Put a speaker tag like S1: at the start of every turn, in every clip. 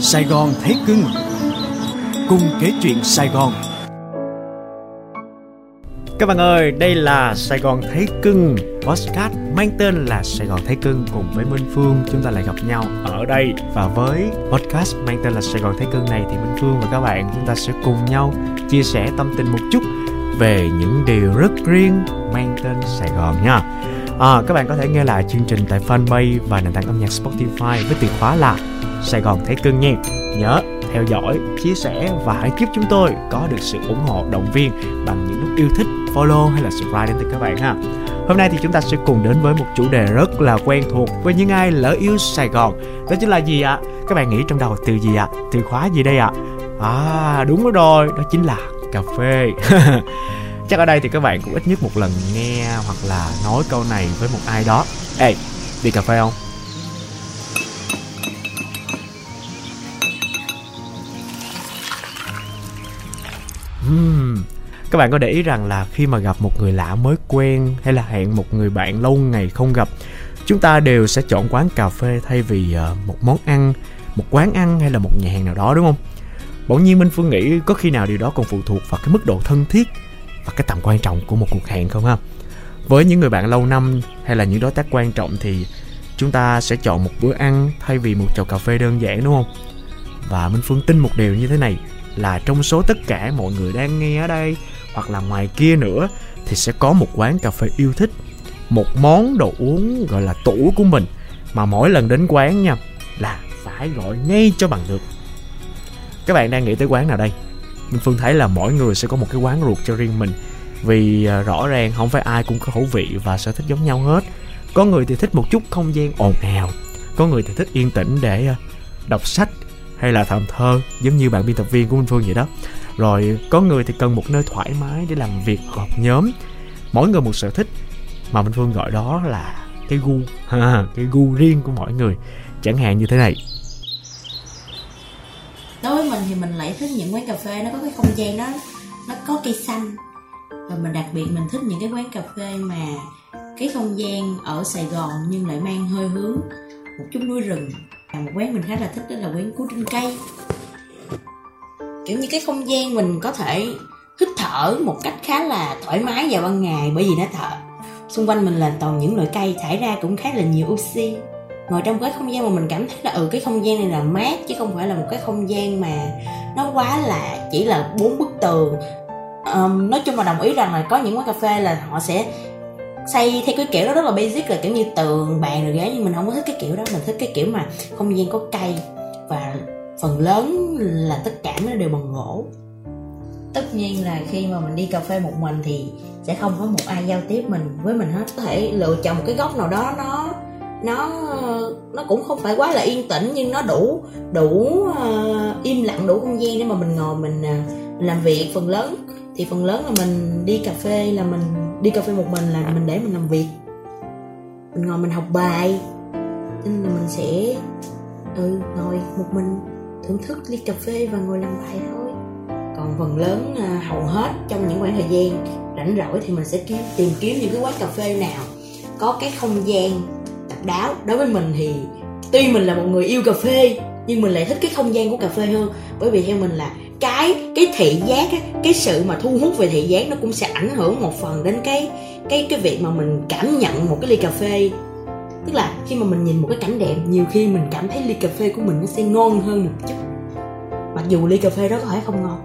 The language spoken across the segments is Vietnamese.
S1: Sài Gòn thấy cưng Cùng kể chuyện Sài Gòn. Các bạn ơi, đây là Sài Gòn Thấy Cưng Podcast mang tên là Sài Gòn Thấy Cưng Cùng với Minh Phương. Chúng ta lại gặp nhau ở đây. Và với podcast mang tên là Sài Gòn Thấy Cưng này Thì Minh Phương và các bạn chúng ta sẽ cùng nhau chia sẻ tâm tình một chút Về những điều rất riêng mang tên Sài Gòn nha. À, Các bạn có thể nghe lại chương trình tại fanpage và nền tảng âm nhạc Spotify với từ khóa là Sài Gòn Thấy Cưng nha Nhớ theo dõi, chia sẻ và hãy giúp chúng tôi có được sự ủng hộ động viên bằng những nút yêu thích, follow hay là subscribe đến từ các bạn ha. Hôm nay thì chúng ta sẽ cùng đến với một chủ đề rất là quen thuộc với những ai lỡ yêu Sài Gòn. Đó chính là gì ạ? Các bạn nghĩ trong đầu từ gì ạ? Từ khóa gì đây ạ? À đúng rồi, đó chính là cà phê. Chắc ở đây thì các bạn cũng ít nhất một lần nghe hoặc là nói câu này với một ai đó. Ê, đi cà phê không? Hmm. Các bạn có để ý rằng là khi mà gặp một người lạ mới quen hay là hẹn một người bạn lâu ngày không gặp, chúng ta đều sẽ chọn quán cà phê thay vì ờ, một món ăn, một quán ăn hay là một nhà hàng nào đó đúng không? Bỗng nhiên Minh Phương nghĩ có khi nào điều đó còn phụ thuộc vào cái mức độ thân thiết và cái tầm quan trọng của một cuộc hẹn không ha? Với những người bạn lâu năm hay là những đối tác quan trọng thì chúng ta sẽ chọn một bữa ăn thay vì một chầu cà phê đơn giản đúng không? Và Minh Phương tin một điều như thế này là trong số tất cả mọi người đang nghe ở đây, hoặc là ngoài kia nữa, thì sẽ có một quán cà phê yêu thích, một món đồ uống gọi là tủ của mình, mà mỗi lần đến quán nha, là phải gọi ngay cho bằng được. Các bạn đang nghĩ tới quán nào đây? Minh phương thấy là mỗi người sẽ có một cái quán ruột cho riêng mình, vì à, rõ ràng không phải ai cũng có khẩu vị và sở thích giống nhau hết. Có người thì thích một chút không gian ồn ào, có người thì thích yên tĩnh để à, đọc sách hay là thầm thơ giống như bạn biên tập viên của Minh Phương vậy đó. Rồi có người thì cần một nơi thoải mái để làm việc họp nhóm. Mỗi người một sở thích mà Minh Phương gọi đó là cái gu ha, cái gu riêng của mỗi người. Chẳng hạn như thế này.
S2: Đối với mình thì mình lại thích những quán cà phê nó có cái không gian đó nó có cây xanh. Và mình đặc biệt mình thích những cái quán cà phê mà cái không gian ở Sài Gòn nhưng lại mang hơi hướng một chút núi rừng một quán mình khá là thích đó là quán cú trên cây. Kiểu như cái không gian mình có thể hít thở một cách khá là thoải mái vào ban ngày bởi vì nó thở. Xung quanh mình là toàn những loại cây thải ra cũng khá là nhiều oxy. Ngồi trong cái không gian mà mình cảm thấy là ừ cái không gian này là mát chứ không phải là một cái không gian mà nó quá là chỉ là bốn bức tường. Um, nói chung là đồng ý rằng là có những quán cà phê là họ sẽ xây theo cái kiểu đó rất là basic là kiểu như tường bàn rồi ghế nhưng mình không có thích cái kiểu đó. Mình thích cái kiểu mà không gian có cây và phần lớn là tất cả nó đều bằng gỗ. Tất nhiên là khi mà mình đi cà phê một mình thì sẽ không có một ai giao tiếp mình với mình hết. Có thể lựa chọn một cái góc nào đó nó nó nó cũng không phải quá là yên tĩnh nhưng nó đủ đủ uh, im lặng đủ không gian để mà mình ngồi mình uh, làm việc phần lớn thì phần lớn là mình đi cà phê là mình đi cà phê một mình là mình để mình làm việc. Mình ngồi mình học bài. Nên là mình sẽ ừ ngồi một mình thưởng thức ly cà phê và ngồi làm bài thôi. Còn phần lớn à, hầu hết trong những khoảng thời gian rảnh rỗi thì mình sẽ kiếm tìm kiếm những cái quán cà phê nào có cái không gian độc đáo. Đối với mình thì tuy mình là một người yêu cà phê nhưng mình lại thích cái không gian của cà phê hơn. Bởi vì theo mình là cái cái thị giác á, cái sự mà thu hút về thị giác nó cũng sẽ ảnh hưởng một phần đến cái cái cái việc mà mình cảm nhận một cái ly cà phê. Tức là khi mà mình nhìn một cái cảnh đẹp nhiều khi mình cảm thấy ly cà phê của mình nó sẽ ngon hơn một chút. Mặc dù ly cà phê đó có thể không ngon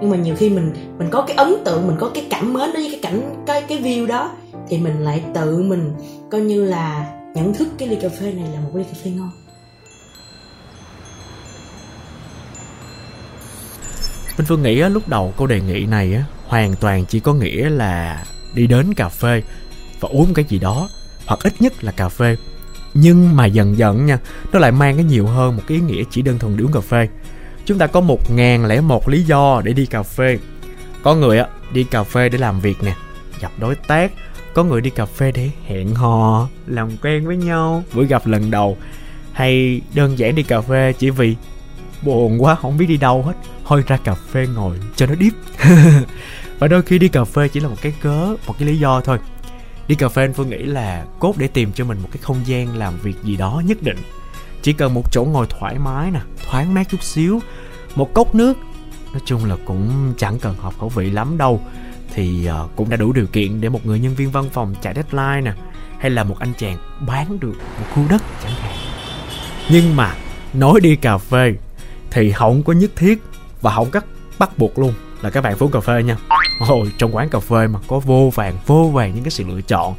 S2: nhưng mà nhiều khi mình mình có cái ấn tượng mình có cái cảm mến đối với cái cảnh cái cái view đó thì mình lại tự mình coi như là nhận thức cái ly cà phê này là một ly cà phê ngon.
S1: Minh Phương nghĩ á, lúc đầu câu đề nghị này á, hoàn toàn chỉ có nghĩa là đi đến cà phê và uống cái gì đó hoặc ít nhất là cà phê. Nhưng mà dần dần nha nó lại mang cái nhiều hơn một cái ý nghĩa chỉ đơn thuần đi uống cà phê. Chúng ta có một ngàn lẻ một lý do để đi cà phê. Có người á đi cà phê để làm việc nè gặp đối tác. Có người đi cà phê để hẹn hò làm quen với nhau buổi gặp lần đầu. Hay đơn giản đi cà phê chỉ vì buồn quá, không biết đi đâu hết. Thôi ra cà phê ngồi, cho nó điếp. Và đôi khi đi cà phê chỉ là một cái cớ, một cái lý do thôi. Đi cà phê anh phương nghĩ là cốt để tìm cho mình một cái không gian làm việc gì đó nhất định. Chỉ cần một chỗ ngồi thoải mái nè, thoáng mát chút xíu, một cốc nước. Nói chung là cũng chẳng cần hợp khẩu vị lắm đâu. Thì ờ, cũng đã đủ điều kiện để một người nhân viên văn phòng chạy deadline nè, hay là một anh chàng bán được một khu đất chẳng hạn. Nhưng mà, nói đi cà phê thì không có nhất thiết và không cắt bắt buộc luôn là các bạn phố uống cà phê nha. Ôi, trong quán cà phê mà có vô vàng vô vàng những cái sự lựa chọn.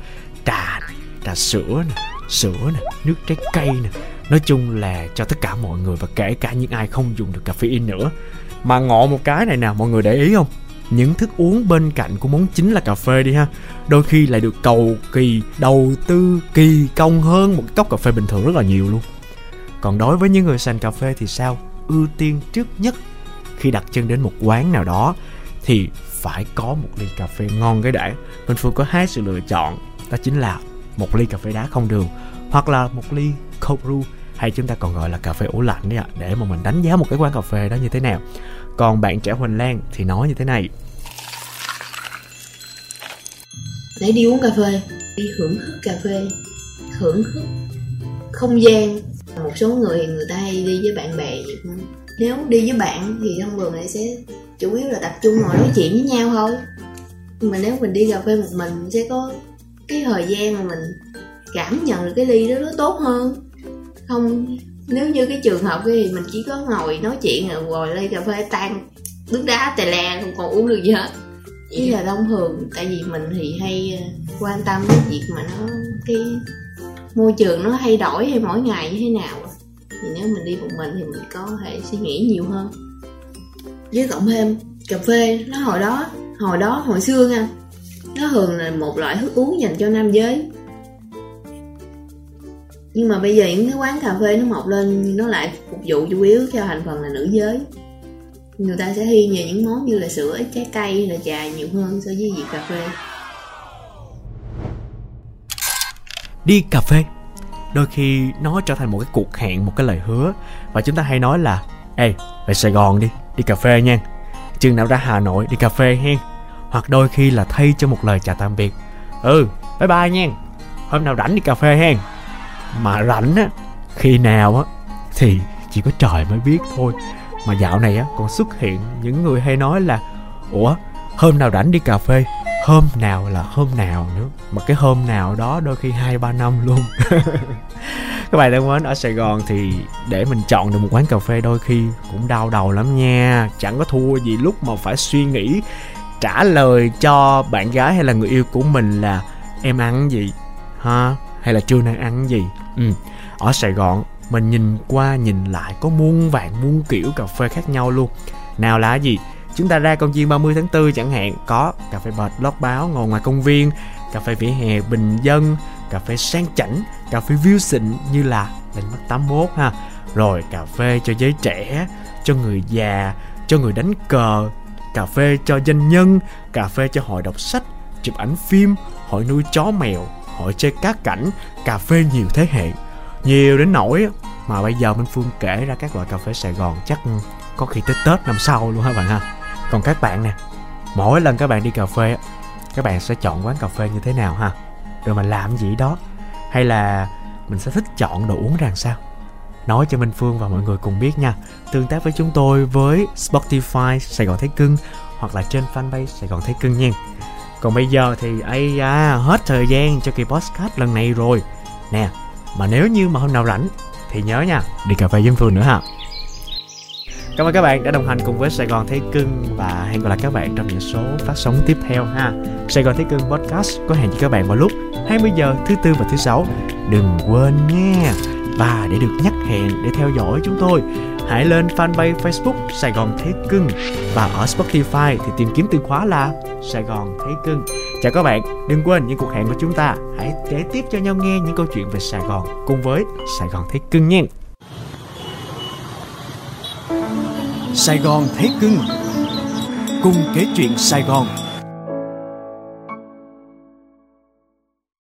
S1: Trà trà sữa nè sữa nè nước trái cây nè nói chung là cho tất cả mọi người và kể cả những ai không dùng được caffeine nữa. Mà ngộ một cái này nè mọi người để ý không? Những thức uống bên cạnh của món chính là cà phê đi ha. Đôi khi lại được cầu kỳ đầu tư kỳ công hơn một cốc cà phê bình thường rất là nhiều luôn. Còn đối với những người sành cà phê thì sao? Ưu tiên trước nhất. Khi đặt chân đến một quán nào đó, thì phải có một ly cà phê ngon cái đã. Mình phương có hai sự lựa chọn, đó chính là một ly cà phê đá không đường hoặc là một ly cold brew, hay chúng ta còn gọi là cà phê ủ lạnh đấy ạ, để mà mình đánh giá một cái quán cà phê đó như thế nào. Còn bạn trẻ Huỳnh Lan thì nói như thế này.
S3: Để đi uống cà phê, đi hưởng thức cà phê, hưởng thức không gian một số người thì người ta hay đi với bạn bè nếu đi với bạn thì thông thường lại sẽ chủ yếu là tập trung ngồi nói chuyện với nhau thôi. Nhưng mà nếu mình đi cà phê một mình sẽ có cái thời gian mà mình cảm nhận được cái ly đó nó tốt hơn. Không, nếu như cái trường hợp thì mình chỉ có ngồi nói chuyện rồi ly cà phê tan nước đá tè le không còn uống được gì hết. Ý là thông thường, tại vì mình thì hay ờ, quan tâm đến việc mà nó cái môi trường nó thay đổi hay mỗi ngày như thế nào thì nếu mình đi một mình thì mình có thể suy nghĩ nhiều hơn. Với cộng thêm cà phê, nó hồi đó hồi đó, hồi xưa nha, nó thường là một loại thức uống dành cho nam giới. Nhưng mà bây giờ những cái quán cà phê nó mọc lên, nó lại phục vụ chủ yếu cho thành phần là nữ giới. Người ta sẽ thiên về những món như là sữa, trái cây, là trà nhiều hơn so với việc cà phê.
S1: Đi cà phê. Đôi khi nó trở thành một cái cuộc hẹn, một cái lời hứa. Và chúng ta hay nói là, ê, về sài gòn đi đi cà phê nha. Chừng nào ra hà nội, đi cà phê hen. Hoặc đôi khi là thay cho một lời chào tạm biệt. Ừ bye bye nha. Hôm nào rảnh đi cà phê hen. Mà rảnh á, khi nào á, thì chỉ có trời mới biết thôi. Mà dạo này á, còn xuất hiện những người hay nói là, ủa, hôm nào rảnh đi cà phê? Hôm nào là hôm nào nữa. Mà cái hôm nào đó đôi khi hai, ba năm luôn. Các bạn thân mến ở sài gòn thì để mình chọn được một quán cà phê đôi khi cũng đau đầu lắm nha. Chẳng có thua gì lúc mà phải suy nghĩ, trả lời cho bạn gái hay là người yêu của mình là em ăn gì? Ha? Hay là trưa nay ăn gì? Ừ. Ở sài gòn, mình nhìn qua nhìn lại có muôn vạn muôn kiểu cà phê khác nhau luôn. Nào là gì? Chúng ta ra công viên 30 tháng 4 chẳng hạn. Có cà phê bệt lót báo ngồi ngoài công viên, cà phê vỉa hè bình dân, cà phê sang chảnh, cà phê view xịn như là đánh mắt 81 ha. Rồi cà phê cho giới trẻ, cho người già, cho người đánh cờ, cà phê cho doanh nhân, cà phê cho hội đọc sách, chụp ảnh phim, hội nuôi chó mèo, hội chơi cá cảnh, cà phê nhiều thế hệ. Nhiều đến nỗi mà bây giờ Minh Phương kể ra các loại cà phê Sài Gòn chắc có khi tới Tết năm sau luôn ha bạn ha? Còn các bạn nè, mỗi lần các bạn đi cà phê các bạn sẽ chọn quán cà phê như thế nào ha? Rồi mà làm gì đó? Hay là mình sẽ thích chọn đồ uống rằng sao? Nói cho Minh Phương và mọi người cùng biết nha. Tương tác với chúng tôi với Spotify Sài Gòn Thấy Cưng hoặc là trên fanpage Sài Gòn Thấy Cưng nha. Còn bây giờ thì ai da hết thời gian cho kỳ podcast lần này rồi. Nè, mà nếu như mà hôm nào rảnh thì nhớ nha, đi cà phê với Phương nữa ha. Cảm ơn các bạn đã đồng hành cùng với Sài Gòn Thế Cưng và hẹn gặp lại các bạn trong những số phát sóng tiếp theo ha. Sài Gòn Thế Cưng podcast có hẹn với các bạn vào lúc 20 giờ thứ tư và thứ sáu. Đừng quên nha. Và để được nhắc hẹn để theo dõi chúng tôi, hãy lên fanpage Facebook Sài Gòn Thế Cưng và ở Spotify thì tìm kiếm từ khóa là Sài Gòn Thế Cưng. Chào các bạn, đừng quên những cuộc hẹn của chúng ta. Hãy kể tiếp cho nhau nghe những câu chuyện về Sài Gòn cùng với Sài Gòn Thế Cưng nha. Sài Gòn thấy cưng. Cùng kể chuyện Sài Gòn.